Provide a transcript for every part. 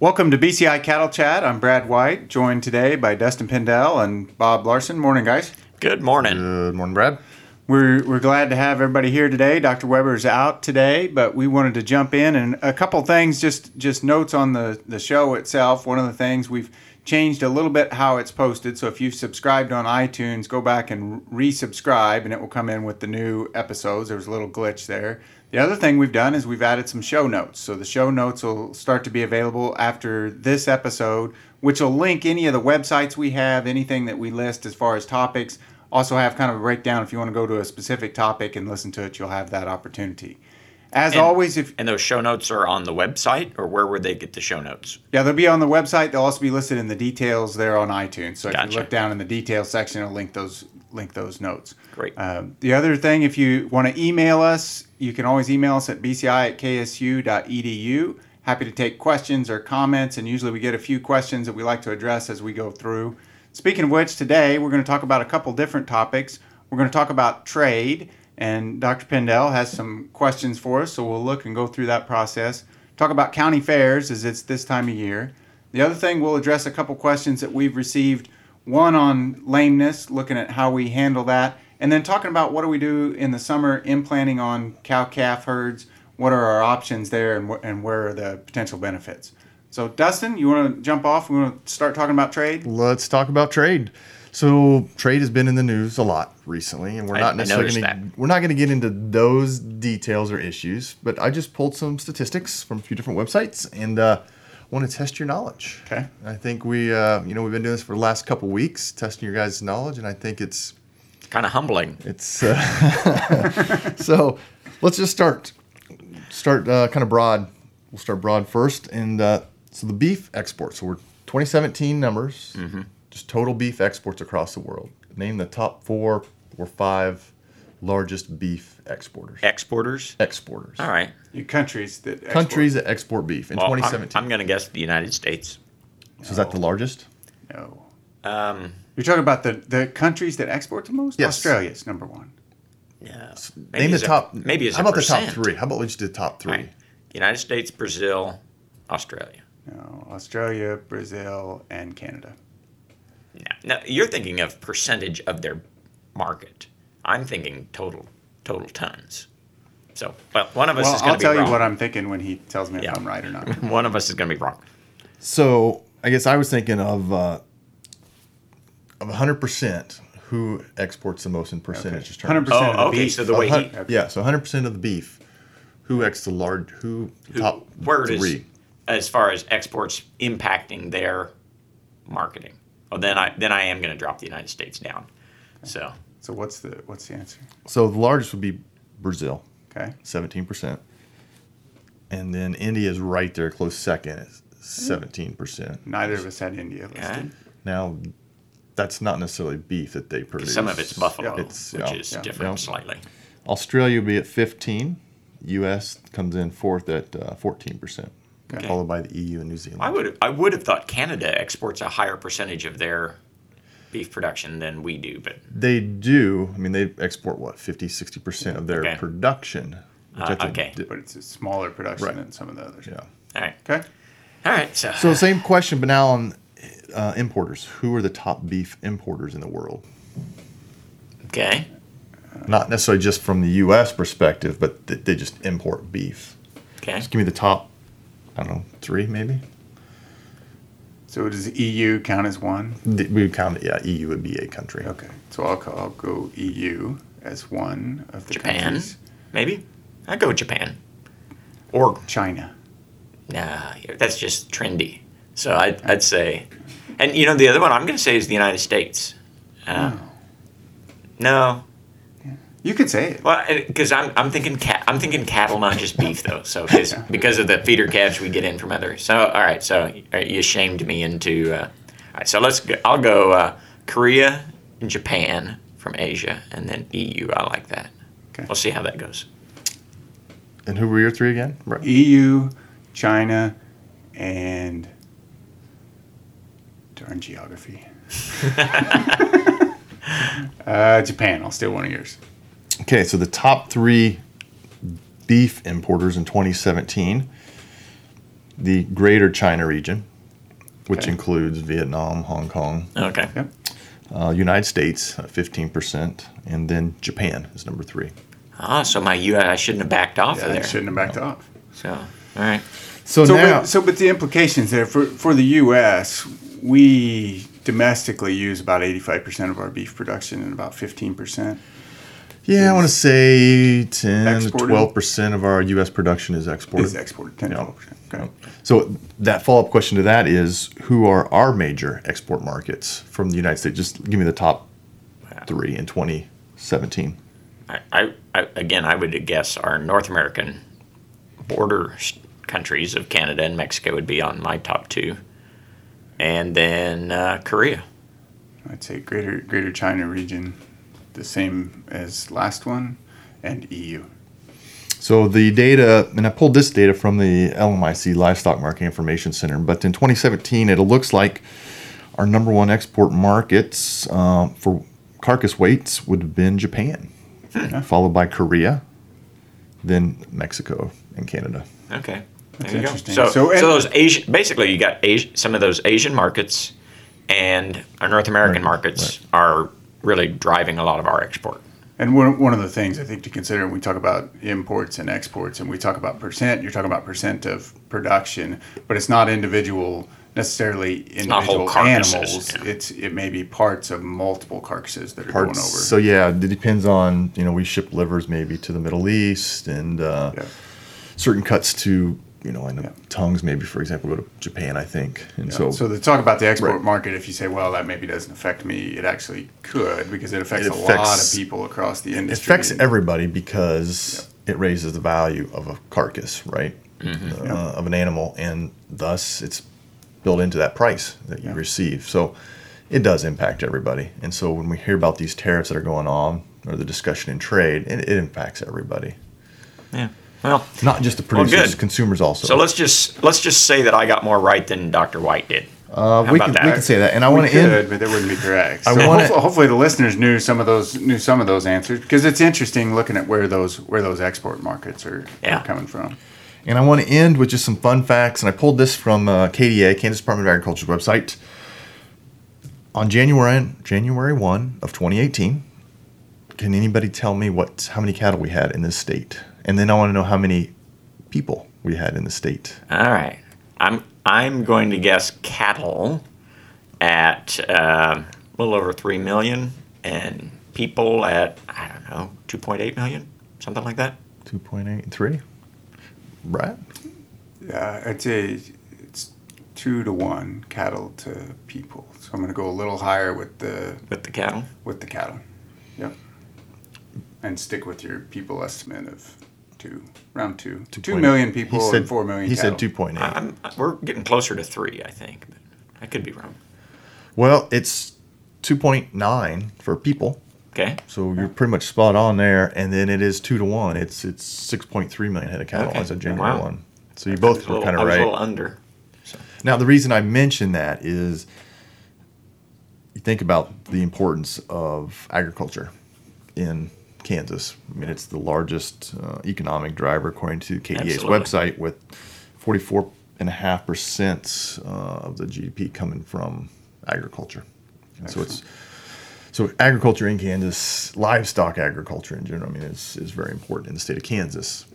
Welcome to BCI Cattle Chat. I'm Brad White, joined today by Dustin Pendell and Bob Larson. Morning, guys. Good morning. Good morning, Brad. We're, we're glad to have everybody here today. Dr. Weaber's out today, but we wanted to jump in and a couple things, just just notes on the, the show itself. One of the things we've changed a little bit how it's posted. So if you've subscribed on iTunes, go back and resubscribe and it will come in with the new episodes. There was a little glitch there. The other thing we've done is we've added some show notes. So the show notes will start to be available after this episode, which will link any of the websites we have, anything that we list as far as topics. Also have kind of a breakdown if you want to go to a specific topic and listen to it, you'll have that opportunity. As And- always, if And those show notes are on the website, or where would they get the show notes? yeah, they'll be on the website. They'll also be listed in the details there on iTunes. So if you look down in the details section, it'll link those link those notes. Great. Um, the other thing, if you want to email us, you can always email us at bci at ksu.edu. Happy to take questions or comments, and usually we get a few questions that we like to address as we go through. Speaking of which, today we're going to talk about a couple different topics. We're going to talk about trade, and Dr. Pendell has some questions for us, so we'll look and go through that process. Talk about county fairs as it's this time of year. The other thing, we'll address a couple questions that we've received. One on lameness, looking at how we handle that, and then talking about what do we do in the summer implanting on cow calf herds. What are our options there, and, wh- and where are the potential benefits? So, Dustin, you want to jump off? We want to start talking about trade. Let's talk about trade. So trade has been in the news a lot recently, and we're not I necessarily gonna, we're not going to get into those details or issues. But I just pulled some statistics from a few different websites and uh, want to test your knowledge. Okay. I think we, uh, you know, we've been doing this for the last couple weeks, testing your guys' knowledge, and I think it's Kind of humbling. It's uh, so. Let's just start. Start uh, kind of broad. We'll start broad first, and uh, so the beef exports. So we're 2017 numbers. Just total beef exports across the world. Name the top four or five largest beef exporters. Exporters. Exporters. All right. You countries that export. Countries that export beef in Well, I'm- 2017. I'm, going to guess the United States. so is that the largest? No. Um, You're talking about the, the countries that export the most? Yes. Australia is number one. yeah. Name the as a- top. maybe as How a about the top three? How about we just do the top three? Right. United States, Brazil, Australia. No, Australia, Brazil, and Canada. Now, now you're thinking of percentage of their market. I'm thinking total total tons. So, well, one of us Well, is going to be wrong. I'll tell wrong. you what I'm thinking when he tells me Yeah. if I'm right or not. one of us is going to be wrong. So I guess I was thinking of uh, of 100% who exports the most in percentage terms. 100% of the Oh, okay. beef. So the way A he hun- yeah, so 100% of the beef. Who ex the large? Who, the top word is three? as far as exports impacting their marketing. Oh, then I then I am going to drop the United States down. So So what's the what's the answer? So the largest would be Brazil, Okay. 17%, and then India is right there, close second, 17%. Neither of us had India okay. listed. Now, that's not necessarily beef that they produce. some of it's buffalo, It's, which yeah, is yeah, different yeah. slightly. Australia would be at 15. U.S. comes in fourth at uh, 14%, Okay. followed by the EU and New Zealand. I would I would have thought Canada exports a higher percentage of their beef production than we do, but They do. I mean, they export what 50, 60 percent of their Okay. production. Uh, okay. di- But it's a smaller production Right. than some of the others. yeah. all right, Okay. all right. So, So same question, but now on uh, importers. Who are the top beef importers in the world? okay, Not necessarily just from the U.S. perspective, but th- they just import beef. okay. Just give me the top. I don't know, three maybe. So does EU count as one? We would count it. Yeah, EU would be a country. Okay. So I'll, call, I'll go EU as one of the Japan, countries. maybe. I go with Japan, or China. Nah, that's just trendy. So I'd, I'd say, and you know the other one I'm going to say is the United States. Uh, No, You could say it. well, because I'm I'm thinking cat I'm thinking cattle, not just beef though. So 'cause- because of the feeder calves we get in from others. So all right, so you shamed me into. Uh, all right, so let's go, I'll go uh, Korea and Japan from Asia, and then EU. I like that. Okay. We'll see how that goes. And who were your three again? Right. EU, China, and darn geography. uh, Japan. I'll steal one of yours. Okay, so the top three beef importers in 2017 the Greater China region, which Okay. includes Vietnam, Hong Kong, Okay. Uh, United States, uh, 15%, and then Japan is number three. Ah, so my U. I shouldn't have backed off Yeah, of you there. shouldn't have backed off. So, all right. So, So, now, but, so, but the implications there for for the U.S. We domestically use about 85% of our beef production and about 15%. Yeah, I want to say 10 to 12% of our U.S. production is exported. Is exported 10 Yeah. 12%. Okay. So that follow-up question to that is, who are our major export markets from the United States? Just give me the top three in 2017. I, I, I again, I would guess our North American border countries of Canada and Mexico would be on my top two, and then uh, Korea. I'd say Greater Greater China region, the same as last one, and E EU. So the data, and I pulled this data from the LMIC Livestock Market Information Center, but in 2017, it looks like our number one export markets uh, for carcass weights would have been Japan, followed by Korea, then Mexico and Canada. Okay. That's there you go. So, So, so, those Asian, basically, you got Asi- some of those Asian markets, and our North American Right, markets are really driving a lot of our export. And one, one of the things I think to consider when we talk about imports and exports, and we talk about percent, you're talking about percent of production, but it's not individual necessarily not whole individual animals. yeah. It's it may be parts of multiple carcasses that are Parts. going over. So yeah, it depends on you know we ship livers maybe to the Middle East and uh, Yeah. certain cuts to you know, and Yeah. tongues maybe for example go to Japan I think, and So, so so the talk about the export Right. market, if you say, well, that maybe doesn't affect me, it actually could because it affects It a lot of people across the industry. it affects everybody because it raises the value of a carcass, right, uh, of an animal, and thus it's built into that price that you Yeah. receive. So it does impact everybody, and so when we hear about these tariffs that are going on or the discussion in trade, it, it impacts everybody, Yeah. Well, not just the Well, producers, good. consumers also. so let's just let's just say that I got more right than Dr. White did. uh, How we can that? we can say that, and I want to could, end. but that wouldn't be correct. I So wanna- hopefully, hopefully the listeners knew some of those knew some of those answers because it's interesting looking at where those where those export markets are, Yeah. are coming from. And I want to end with just some fun facts. And I pulled this from uh, KDA, Kansas Department of Agriculture's website. On January January one of 2018, can anybody tell me what how many cattle we had in this state? And then I want to know how many people we had in the state. All right. I'm I'm going to guess cattle at uh, a little over three million, and people at I don't know two point eight million, something like that. 2.83. Right? Yeah, I'd say it's two to one cattle to people. So I'm going to go a little higher with the With the cattle. with the cattle. Yep. And stick with your people estimate of two, around two. Two 2.8. million people He said, and four million He cattle. said 2.8. I'm, we're getting closer to three, I think, but I could be wrong. well, it's 2.9 for people. Okay. So you're pretty much spot on there, and then it is two to one. It's it's six point three million head of cattle Okay. as a January Wow. one. So you I both a were little- kind I of was a right. little under. Now the reason I mention that is you think about the importance of agriculture in Kansas. I mean, it's the largest uh, economic driver according to KDA's Absolutely. website, with forty four and a half percent uh, of the GDP coming from agriculture. And so it's so agriculture in Kansas, livestock agriculture in general, I mean, is, is very important in the state of Kansas.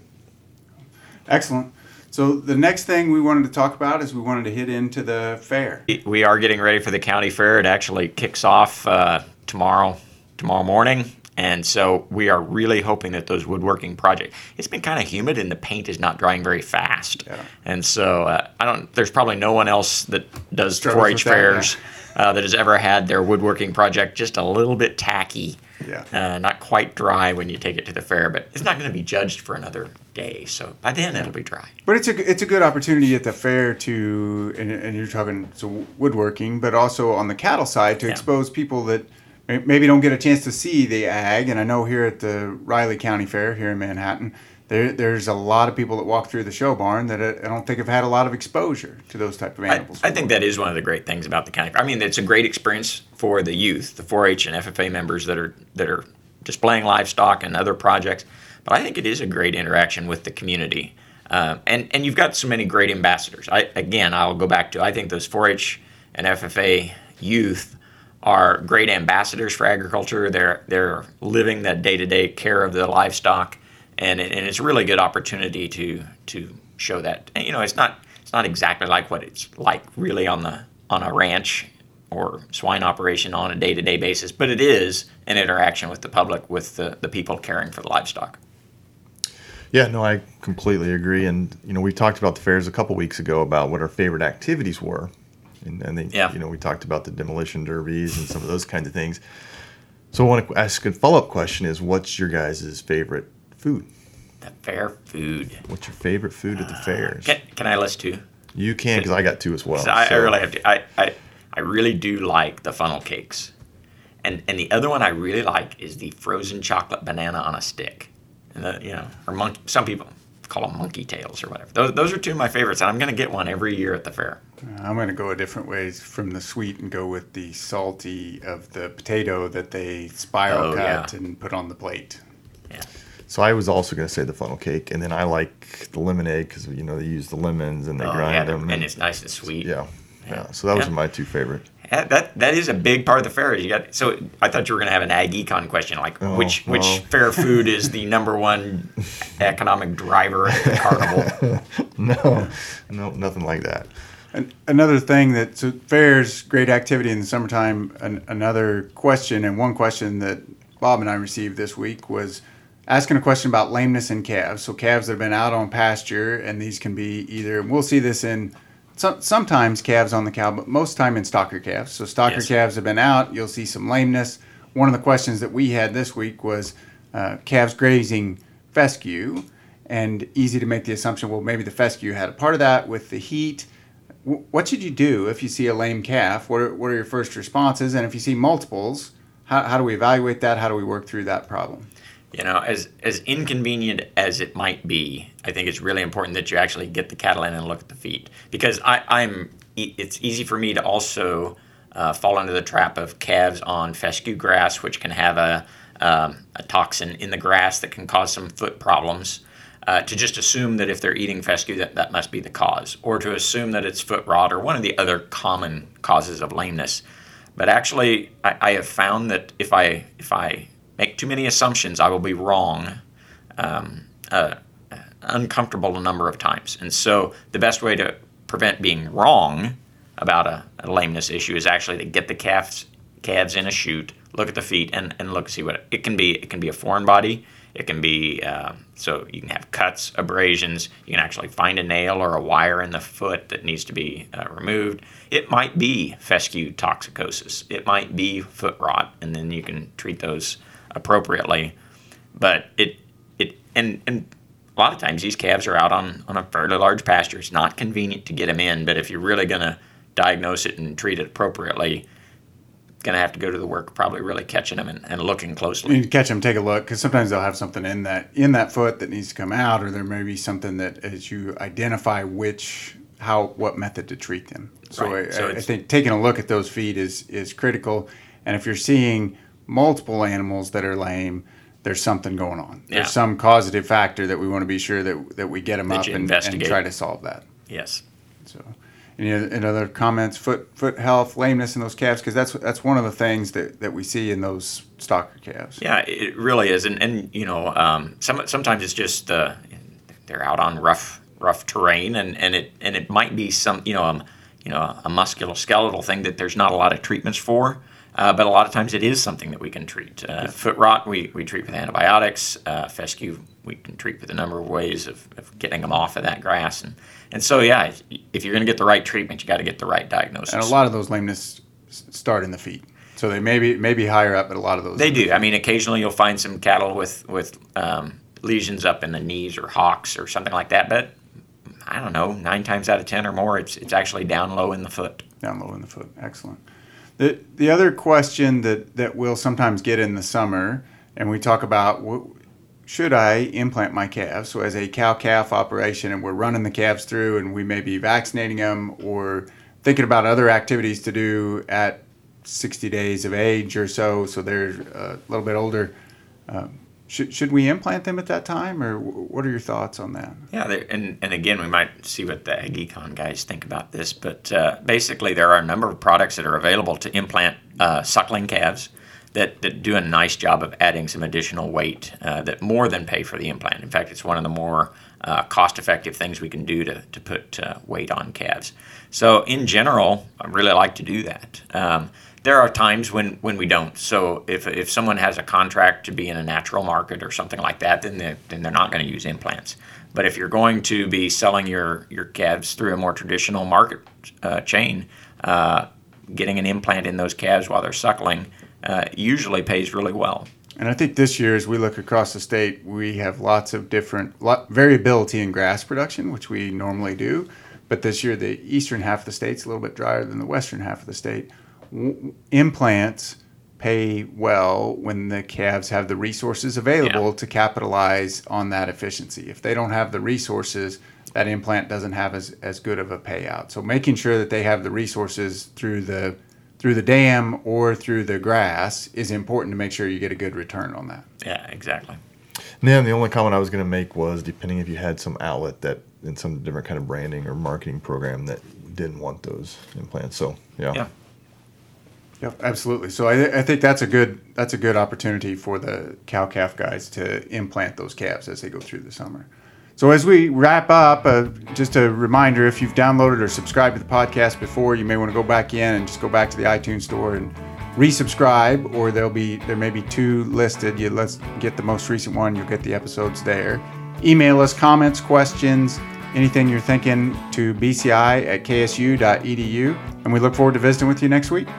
Excellent. So the next thing we wanted to talk about is we wanted to hit into the fair. We are getting ready for the county fair. It actually kicks off uh, tomorrow, tomorrow morning, and so we are really hoping that those woodworking projects. It's been kind of humid, and the paint is not drying very fast. Yeah. And so uh, I don't. There's probably no one else that does Struggles 4-H with that, fairs uh, that has ever had their woodworking project just a little bit tacky. Yeah. Uh, not quite dry when you take it to the fair, but it's not going to be judged for another day. So by then it'll be dry. But it's a it's a good opportunity at the fair to and, and you're talking so woodworking, but also on the cattle side to Yeah. expose people that maybe don't get a chance to see the ag. And I know here at the Riley County Fair here in Manhattan, there there's a lot of people that walk through the show barn that I I don't think have had a lot of exposure to those type of animals. I think that is one of the great things about the county. I mean, it's a great experience for the youth, the 4-H and FFA members that are that are displaying livestock and other projects. But I think it is a great interaction with the community. Um, and and you've got so many great ambassadors. I again, I'll go back to I think those 4-H and FFA youth are great ambassadors for agriculture. They're they're living that day to day care of the livestock, and it, and it's a really good opportunity to to show that. And, you know, it's not it's not exactly like what it's like really on the on a ranch or swine operation on a day to day basis, but it is an interaction with the public, with the, the people caring for the livestock. Yeah, no, I completely agree. And you know, we talked about the fairs a couple weeks ago about what our favorite activities were, and, and they, Yeah. you know, we talked about the demolition derbies and some of those kinds of things. So I want to ask a follow up question: Is what's your guys' favorite food? The fair food. What's your favorite food at the uh, fairs? Can, can I list two? You can, because I got two as well. So I, I really have to. I, I, I really do like the funnel cakes, and and the other one I really like is the frozen chocolate banana on a stick, and the, you know, or monkey. Some people call them monkey tails or whatever. Those, those are two of my favorites, and I'm going to get one every year at the fair. I'm going to go a different ways from the sweet and go with the salty of the potato that they spiral Oh, cut yeah. and put on the plate. Yeah, So I was also going to say the funnel cake, and then I like the lemonade because you know they use the lemons and they oh, grind yeah, them. and it's nice and sweet. yeah, yeah. So those Yeah. are my two favorite. Yeah, that that is a big part of the fair. You got so I thought you were going to have an ag econ question like Oh, which which well. fair food is the number one economic driver at the carnival. No, no, nothing like that. An- Another thing that so fairs great activity in the summertime. An, another question and one question that Bob and I received this week was asking a question about lameness in calves. So calves that have been out on pasture, and these can be either. We'll see this in some, sometimes calves on the cow, but most time in stocker calves. So stocker Yes. calves have been out. You'll see some lameness. One of the questions that we had this week was uh, calves grazing fescue, and easy to make the assumption. Well, maybe the fescue had a part of that with the heat. Wh- What should you do if you see a lame calf? What are, what are your first responses? And if you see multiples, how, how do we evaluate that? How do we work through that problem? You know, as as inconvenient as it might be, I think it's really important that you actually get the cattle in and look at the feet because I, I'm. It's easy for me to also uh, fall into the trap of calves on fescue grass, which can have a um, a toxin in the grass that can cause some foot problems. Uh, to just assume that if they're eating fescue, that that must be the cause, or to assume that it's foot rot or one of the other common causes of lameness. But actually, I, I have found that if I if I make too many assumptions, I will be wrong, um, uh, uncomfortable a number of times. And so, the best way to prevent being wrong about a, a lameness issue is actually to get the calves calves in a chute, look at the feet, and, and look see what it, it can be. It can be a foreign body. It can be uh, so you can have cuts, abrasions. You can actually find a nail or a wire in the foot that needs to be uh, removed. It might be fescue toxicosis. It might be foot rot, and then you can treat those appropriately. But it it and and a lot of times these calves are out on on a fairly large pasture. It's not convenient to get them in, but if you're really going to diagnose it and treat it appropriately, going to have to go to the work probably really catching them and, and looking closely. need to catch them, take a look, because sometimes they'll have something in that in that foot that needs to come out, or there may be something that as you identify which how what method to treat them. So, Right. I, So I think taking a look at those feet is is critical. And if you're seeing multiple animals that are lame, there's something going on. Yeah. There's some causative factor that we want to be sure that that we get them That up and, and try to solve that. Yes. So, any, any other comments? Foot foot health, lameness in those calves, because that's that's one of the things that, that we see in those stocker calves. Yeah, it really is, and and you know, um, some sometimes it's just uh, they're out on rough rough terrain, and, and it and it might be some you know um, you know a musculoskeletal thing that there's not a lot of treatments for, uh, but a lot of times it is something that we can treat. Uh, foot rot we, we treat with antibiotics. Uh, fescue we can treat with a number of ways of, of getting them off of that grass, and and so yeah, if, if you're going to get the right treatment, you got to get the right diagnosis. And a lot of those lameness start in the feet. So they may be, may be higher up, but a lot of those. They do. I mean, occasionally you'll find some cattle with with um, lesions up in the knees or hocks or something like that. But I don't know, nine times out of ten or more, it's it's actually down low in the foot. down low in the foot. Excellent. The the other question that that we'll sometimes get in the summer, and we talk about wh- should I implant my calves? So as a cow calf operation, and we're running the calves through, and we may be vaccinating them or thinking about other activities to do at 60 days of age or so, so they're a little bit older. Uh, should, should we implant them at that time, or what are your thoughts on that? Yeah, and, and again, we might see what the AgEcon guys think about this, but uh, basically, there are a number of products that are available to implant uh, suckling calves that, that do a nice job of adding some additional weight uh, that more than pay for the implant. In fact, it's one of the more uh, cost effective things we can do to, to put uh, weight on calves. So, in general, I really like to do that. Um, there are times when, when we don't. So if, if someone has a contract to be in a natural market or something like that, then they're, then they're not going to use implants. But if you're going to be selling your, your calves through a more traditional market uh, chain, uh, getting an implant in those calves while they're suckling uh, usually pays really well. And I think this year, as we look across the state, we have lots of different lot, variability in grass production, which we normally do. But this year, the eastern half of the state's a little bit drier than the western half of the state implants pay well when the calves have the resources available yeah. to capitalize on that efficiency. If they don't have the resources, that implant doesn't have as, as good of a payout. So making sure that they have the resources through the through the dam or through the grass is important to make sure you get a good return on that. Yeah, exactly. And then the only comment I was going to make was depending if you had some outlet that in some different kind of branding or marketing program that didn't want those implants. So yeah. Yeah. Yeah, absolutely. So I, I think that's a good that's a good opportunity for the cow calf guys to implant those calves as they go through the summer. So as we wrap up, uh, just a reminder: if you've downloaded or subscribed to the podcast before, you may want to go back in and just go back to the iTunes store and resubscribe, or there'll be there may be two listed. You let's get the most recent one. You'll get the episodes there. Email us comments, questions, anything you're thinking to bci at ksu.edu, and we look forward to visiting with you next week.